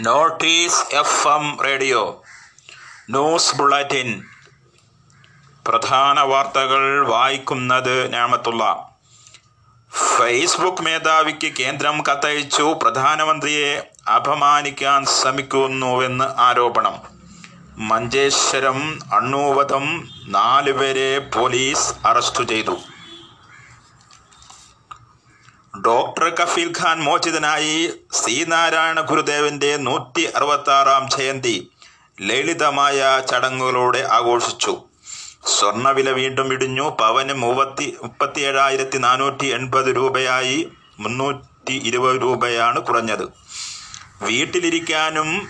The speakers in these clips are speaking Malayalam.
Notice F M radio. News bulletin. പ്രധാന വാർത്തകൾ വായിക്കുന്നത് ഞാമത്തുള്ള. ഫേസ്ബുക്ക് മേധാവിക്ക് കേന്ദ്രം കത്തയച്ചു. പ്രധാനമന്ത്രിയെ അപമാനിക്കാൻ ശ്രമിക്കുന്നുവെന്ന് ആരോപണം. മഞ്ചേശ്വരം അണ്ണൂവധം നാലുപേരെ പോലീസ് അറസ്റ്റ് ചെയ്തു. ഡോക്ടർ കഫീൽ ഖാൻ മോചിതനായി ശ്രീനാരായണ ഗുരുദേവന്റെ നൂറ്റി അറുപത്തി ആറാം ജയന്തി ലളിതമായ ചടങ്ങുകളോടെ ആഘോഷിച്ചു. സ്വർണവില വീണ്ടും ഇടിഞ്ഞു. പവന് മൂവത്തി മുപ്പത്തിയേഴായിരത്തി നാനൂറ്റി എൺപത് രൂപയായി മുന്നൂറ്റി ഇരുപത് രൂപയാണ് കുറഞ്ഞത്. വീട്ടിലിരിക്കാനും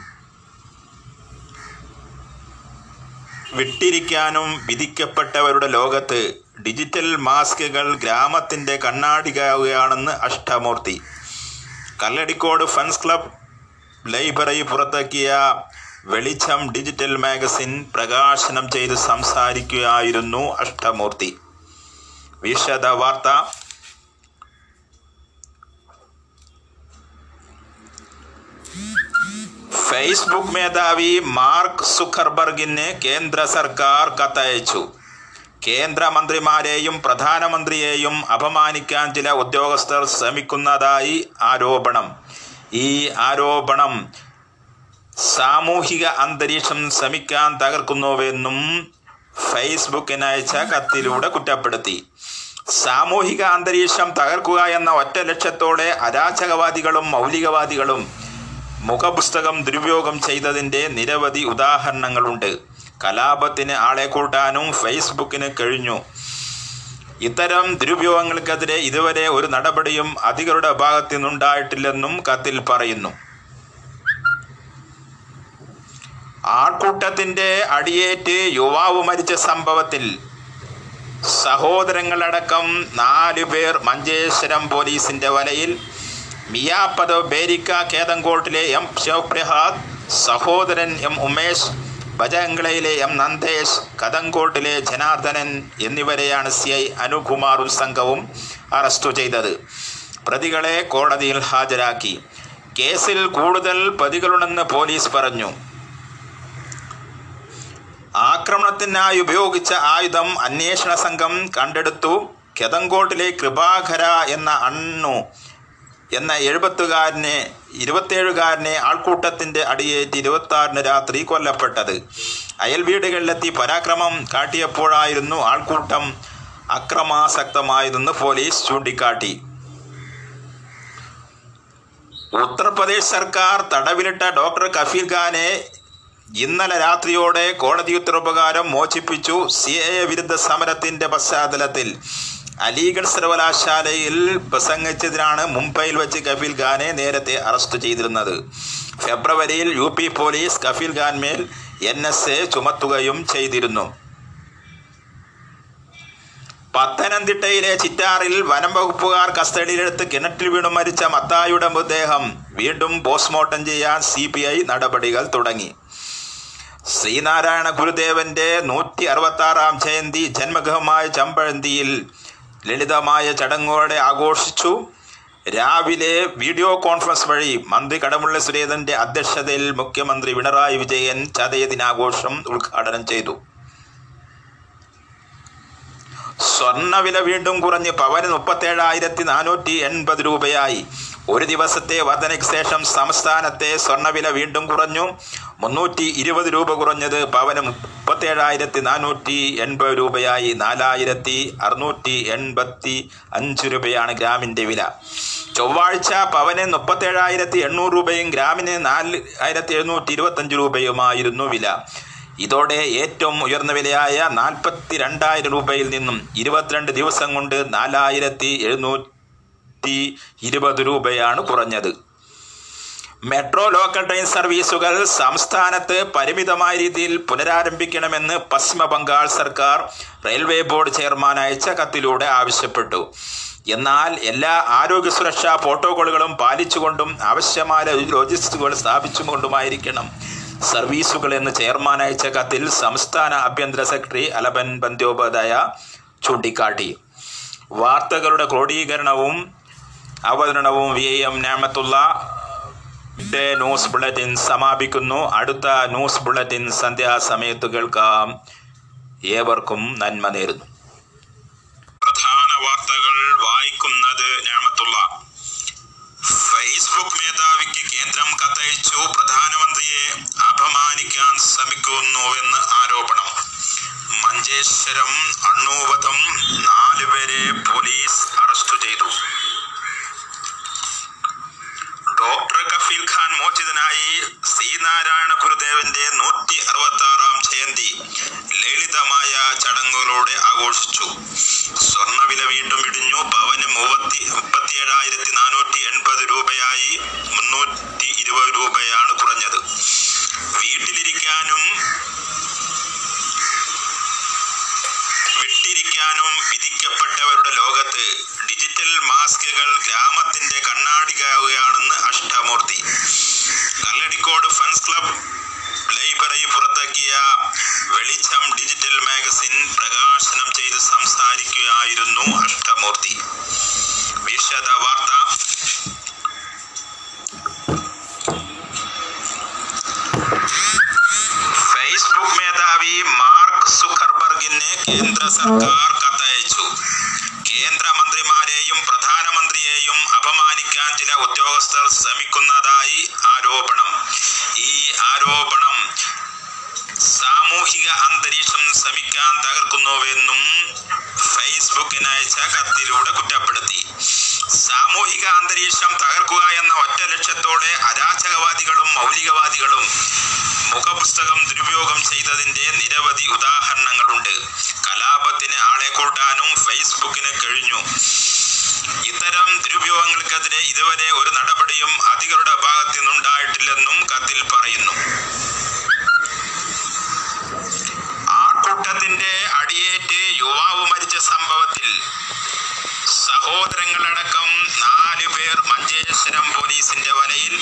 വിട്ടിരിക്കാനും വിധിക്കപ്പെട്ടവരുടെ ലോകത്ത് ഡിജിറ്റൽ മാസ്കുകൾ ഗ്രാമത്തിന്റെ കണ്ണാടിയാവുകയാണെന്ന് Ashtamoorthy. Kalladikode fans club library പുറത്തിറക്കിയ വെളിച്ചം ഡിജിറ്റൽ മാഗസിൻ പ്രകാശനം ചെയ്ത് സംസാരിക്കുകയായിരുന്നു അഷ്ടമൂർത്തി. വിശദ വാർത്ത. ഫേസ്ബുക്ക് മേധാവി മാർക്ക് സുഖർബർഗിന് കേന്ദ്ര സർക്കാർ കത്തയച്ചു. കേന്ദ്രമന്ത്രിമാരെയും പ്രധാനമന്ത്രിയെയും അപമാനിക്കാൻ ചില ഉദ്യോഗസ്ഥർ ശ്രമിക്കുന്നതായി ആരോപണം. ഈ ആരോപണം സാമൂഹിക അന്തരീക്ഷം ശ്രമിക്കാൻ തകർക്കുന്നുവെന്നും ഫേസ്ബുക്കിന് അയച്ച കത്തിലൂടെ കുറ്റപ്പെടുത്തി. സാമൂഹിക അന്തരീക്ഷം തകർക്കുക എന്ന ഒറ്റ ലക്ഷ്യത്തോടെ അരാചകവാദികളും മൗലികവാദികളും മുഖപുസ്തകം ദുരുപയോഗം ചെയ്തതിന്റെ നിരവധി ഉദാഹരണങ്ങളുണ്ട്. കലാപത്തിന് ആളെ കൂട്ടാനും ഫേസ്ബുക്കിന് കഴിഞ്ഞു. ഇത്തരം ദുരുപയോഗങ്ങൾക്കെതിരെ ഇതുവരെ ഒരു നടപടിയും അധികരുടെ ഭാഗത്തു നിന്നുണ്ടായിട്ടില്ലെന്നും കത്തിൽ പറയുന്നു. ആൾക്കൂട്ടത്തിന്റെ അടിയേറ്റ് യുവാവ് മരിച്ച സംഭവത്തിൽ സഹോദരങ്ങളടക്കം നാലു പേർ മഞ്ചേശ്വരം പോലീസിന്റെ വലയിൽ മിയാപ്പദോ ബേരിക്ക കേതങ്കോട്ടിലെ എം ശിവപ്രഹാദ് സഹോദരൻ എം ഉമേഷ് ബജംഗ്ലയിലെ എം നന്ദേഷ് കതങ്കോട്ടിലെ ജനാർദ്ദനൻ എന്നിവരെയാണ് സി ഐ അനുകുമാറും സംഘവും അറസ്റ്റു ചെയ്തത്. പ്രതികളെ കോടതിയിൽ ഹാജരാക്കി. കേസിൽ കൂടുതൽ പ്രതികളുണ്ടെന്ന് പോലീസ് പറഞ്ഞു. ആക്രമണത്തിനായി ഉപയോഗിച്ച ആയുധം അന്വേഷണ സംഘം കണ്ടെടുത്തു. കെതങ്കോട്ടിലെ കൃപാകര എന്ന അണ്ണു എന്ന എഴുപത്തുകാരനെ ഇരുപത്തേഴുകാരനെ ആൾക്കൂട്ടത്തിന്റെ അടിയേറ്റ് ഇരുപത്തി ആറിന് രാത്രി കൊല്ലപ്പെട്ടത്. അയൽ വീടുകളിലെത്തി പരാക്രമം കാട്ടിയപ്പോഴായിരുന്നു ആൾക്കൂട്ടം അക്രമാസക്തമായതെന്ന് പോലീസ് ചൂണ്ടിക്കാട്ടി. ഉത്തർപ്രദേശ് സർക്കാർ തടവിലിട്ട ഡോക്ടർ കഫീൽ ഖാനെ ഇന്നലെ രാത്രിയോടെ കോടതി ഉത്തരവുപ്രകാരം മോചിപ്പിച്ചു. സി എ വിരുദ്ധ സമരത്തിന്റെ പശ്ചാത്തലത്തിൽ അലീഗഡ് സർവകലാശാലയിൽ പ്രസംഗിച്ചതിനാണ് മുംബൈയിൽ വെച്ച് കഫീൽ ഖാനെ നേരത്തെ അറസ്റ്റ് ചെയ്തിരുന്നത്. ഫെബ്രുവരിയിൽ U P police Kafeel Khan മേൽ എൻ എസ് എ ചുമത്തുകയും ചെയ്തിരുന്നു. പത്തനംതിട്ടയിലെ ചിറ്റാറിൽ വനം വകുപ്പുകാർ കസ്റ്റഡിയിലെടുത്ത് കിണറ്റിൽ വീണു മരിച്ച മത്തായുടെ മൃതദേഹം വീണ്ടും പോസ്റ്റ്മോർട്ടം ചെയ്യാൻ സി ബി ഐ നടപടികൾ തുടങ്ങി. ശ്രീനാരായണ ഗുരുദേവന്റെ നൂറ്റി അറുപത്തി ആറാം ജയന്തി ജന്മഗൃഹമായ ചമ്പഴന്തിയിൽ ലളിതമായ ചടങ്ങുകളോടെ ആഘോഷിച്ചു. രാവിലെ വീഡിയോ കോൺഫറൻസ് വഴി മന്ത്രി കടമുള്ള സുരേന്ദ്രന്റെ അധ്യക്ഷതയിൽ മുഖ്യമന്ത്രി പിണറായി വിജയൻ ചതയ ദിനാഘോഷം ഉദ്ഘാടനം ചെയ്തു. സ്വർണവില വീണ്ടും കുറഞ്ഞ് പവന് മുപ്പത്തേഴായിരത്തി നാനൂറ്റി എൺപത് രൂപയായി. ഒരു ദിവസത്തെ വർധനയ്ക്ക് ശേഷം സംസ്ഥാനത്തെ സ്വർണവില വീണ്ടും കുറഞ്ഞു. മുന്നൂറ്റി ഇരുപത് രൂപ കുറഞ്ഞത് പവന് മുപ്പത്തേഴായിരത്തി നാനൂറ്റി എൺപത് രൂപയായി നാലായിരത്തി അറുന്നൂറ്റി എൺപത്തി അഞ്ച് രൂപയാണ് ഗ്രാമിന്റെ വില. ചൊവ്വാഴ്ച പവന് മുപ്പത്തേഴായിരത്തി എണ്ണൂറ് രൂപയും ഗ്രാമിന് നാല് ആയിരത്തി എഴുന്നൂറ്റി ഇരുപത്തഞ്ച് രൂപയുമായിരുന്നു വില. ഇതോടെ ഏറ്റവും ഉയർന്ന വിലയായ നാൽപ്പത്തി രണ്ടായിരം രൂപയിൽ നിന്നും ഇരുപത്തിരണ്ട് ദിവസം കൊണ്ട് നാലായിരത്തി എഴുന്നൂറ്റി ഇരുപത് രൂപയാണ് കുറഞ്ഞത്. മെട്രോ ലോക്കൽ ട്രെയിൻ സർവീസുകൾ സംസ്ഥാനത്ത് പരിമിതമായ രീതിയിൽ പുനരാരംഭിക്കണമെന്ന് പശ്ചിമ ബംഗാൾ സർക്കാർ റെയിൽവേ ബോർഡ് ചെയർമാൻ അയച്ച കത്തിലൂടെ ആവശ്യപ്പെട്ടു. എന്നാൽ എല്ലാ ആരോഗ്യ സുരക്ഷാ പ്രോട്ടോകോളുകളും പാലിച്ചുകൊണ്ടും ആവശ്യമായ ലോജിസ്റ്റിക്കുകൾ സ്ഥാപിച്ചുകൊണ്ടുമായിരിക്കണം. സർവീസുകൾ എന്ന് ചെയർമാൻ അയച്ച കത്തിൽ സംസ്ഥാന ആഭ്യന്തര സെക്രട്ടറി അലബൻ ബന്ദ്യോപാധ്യായ ചൂണ്ടിക്കാട്ടി. വാർത്തകളുടെ ക്രോഡീകരണവും അവതരണവും വി എം ഞാമത്തുള്ള ഇന്നത്തെ ന്യൂസ് ബുള്ളറ്റിൻ സമാപിക്കുന്നു. അടുത്ത ന്യൂസ് ബുള്ളറ്റിൻ സന്ധ്യാസമയത്ത് കേൾക്കാം. ഏവർക്കും നന്മ നേരുന്നു. പ്രധാന വാർത്തകൾ വായിക്കുന്നത് ഞാമത്തുള്ള. ഫേസ്ബുക്ക് മേധാവിക്ക് കേന്ദ്രം കത്തയച്ചു. പ്രധാനമന്ത്രിയെ അപമാനിക്കാൻ ശ്രമിക്കുന്നുവെന്ന് ആരോപണം. മഞ്ചേശ്വരം അണ്ണൂവധം നാലുപേരെ പോലീസ് അറസ്റ്റ് ചെയ്തു. ശ്രീനാരായണ സർക്കാർ കത്തയച്ചു. കേന്ദ്രമന്ത്രിമാരെയും പ്രധാനമന്ത്രിയെയും അപമാനിക്കാൻ ചില ഉദ്യോഗസ്ഥർ ശ്രമിക്കുന്നതായി ആരോപണം. ഈ ആരോപണം സാമൂഹിക അന്തരീക്ഷം ശ്രമിക്കാൻ തകർക്കുന്നുവെന്നും ഫേസ്ബുക്കിന് അയച്ച കത്തിലൂടെ കുറ്റപ്പെടുത്തി. സാമൂഹിക അന്തരീക്ഷം തകർക്കുക എന്ന ഒറ്റ ലക്ഷ്യത്തോടെ അരാജകവാദികളും മൗലികവാദികളും ഇതുവരെ ഒരു നടപടിയും അധികൃതരുടെ ഭാഗത്തു നിന്നുണ്ടായിട്ടില്ലെന്നും കത്തിൽ പറയുന്നു. ആൾക്കൂട്ടത്തിന്റെ അടിയേറ്റ് യുവാവ് മരിച്ച സംഭവത്തിൽ സഹോദരങ്ങളടക്കം നാലു പേർ മഞ്ചേശ്വരം പോലീസിന്റെ വലയിൽ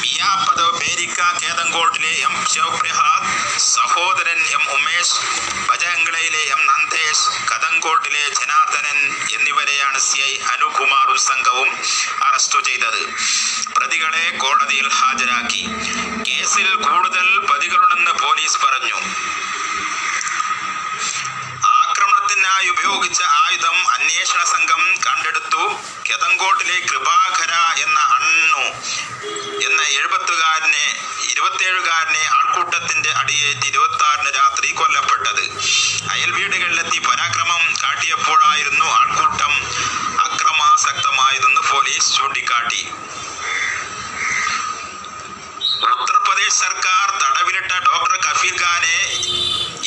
മിയാപ്പത് പേരിക്ക കേതങ്കോട്ടിലെ എം ശിവപ്രഹാദ് സഹോദരൻ എം ഉമേഷ് ബജംഗളയിലെ എം നന്ദേഷ് കതങ്കോട്ടിലെ ജനാർദ്ദനൻ എന്നിവരെയാണ് സി ഐ അനുകുമാറും സംഘവും അറസ്റ്റ് ചെയ്തത്. പ്രതികളെ കോടതിയിൽ ഹാജരാക്കി. കേസിൽ കൂടുതൽ പ്രതികളുണ്ടെന്ന് പോലീസ് പറഞ്ഞു. ആക്രമണത്തിനായി ഉപയോഗിച്ച ആയുധം അന്വേഷണ സംഘം കണ്ടെടുത്തു. കെതങ്കോട്ടിലെ കൃപാകര എന്ന അണ്ണു എന്ന എഴുപത്തുകാരനെ ഇരുപത്തിയേഴുകാരനെ ആൾക്കൂട്ടത്തിന്റെ അടിയേറ്റ് ഇരുപത്തി രാത്രി കൊല്ലപ്പെട്ടത്. അയൽ വീടുകളിലെത്തി പരാക്രമം കാട്ടിയപ്പോഴായിരുന്നു ആൾക്കൂട്ടം പോലീസ് ചൂണ്ടിക്കാട്ടി. ഉത്തർപ്രദേശ് സർക്കാർ തടവിലിട്ട ഡോക്ടർ കഫീർ ഖാനെ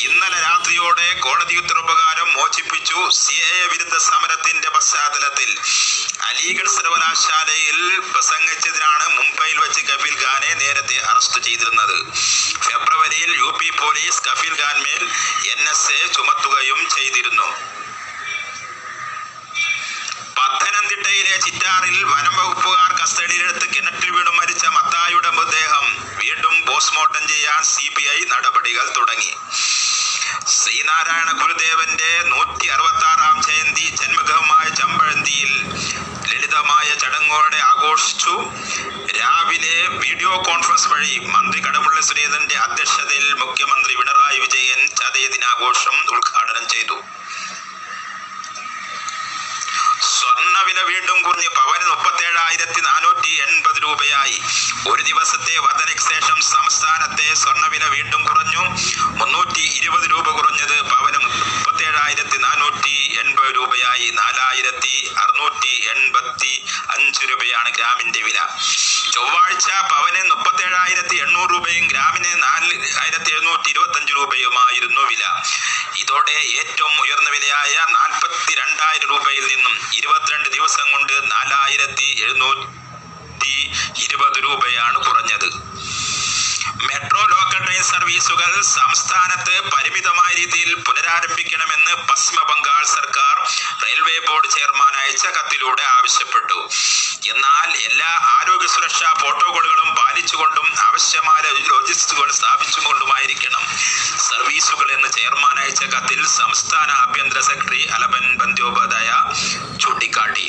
ഇന്നലെ രാത്രിയോടെ കോടതി ഉത്തരവുപ്രകാരം മോചിപ്പിച്ചു. സി എ വിരുദ്ധ സമരത്തിന്റെ പശ്ചാത്തലത്തിൽ. അലിഗഡ് സർവകലാശാലയിൽ പ്രസംഗിച്ചതിനാണ് മുംബൈയിൽ വെച്ച് കഫീൽ ഖാനെ നേരത്തെ അറസ്റ്റ് ചെയ്തിരുന്നത്. ഫെബ്രുവരിയിൽ U P police Kafeel Khan മേൽ എൻ എസ് എ ചുമത്തുകയും ചെയ്തിരുന്നു. പത്തനംതിട്ടയിലെ ചിറ്റാറിൽ വനം വകുപ്പുകാർ കസ്റ്റഡിയിലെടുത്ത് കിണറ്റിൽ വീണു മരിച്ച മത്തായുടെ മൃതദേഹം വീണ്ടും പോസ്റ്റ്മോർട്ടം ചെയ്യാൻ സി നടപടികൾ തുടങ്ങി. ശ്രീനാരായണ ഗുരുദേവന്റെ നൂറ്റി അറുപത്തി ആറാം ജയന്തി എൺപത് രൂപയായി. ഒരു ദിവസത്തെ വർധനയ്ക്ക് ശേഷം സംസ്ഥാനത്തെ സ്വർണവില വീണ്ടും പുനരാരംഭിക്കണമെന്ന് പശ്ചിമ ബംഗാൾ സർക്കാർ റെയിൽവേ ബോർഡ് ചെയർമാൻ അയച്ച കത്തിലൂടെ ആവശ്യപ്പെട്ടു. എന്നാൽ എല്ലാ ആരോഗ്യ സുരക്ഷാ പ്രോട്ടോകോളുകളും പാലിച്ചുകൊണ്ടും ആവശ്യമായ ലോജിസ്റ്റുകൾ സ്ഥാപിച്ചുകൊണ്ടുമായിരിക്കണം. സർവീസുകൾ എന്ന് ചെയർമാൻ അയച്ച കത്തിൽ സംസ്ഥാന ആഭ്യന്തര സെക്രട്ടറി അലബൻ ബന്ദ്യോപാധ്യായ ചൂണ്ടിക്കാട്ടി.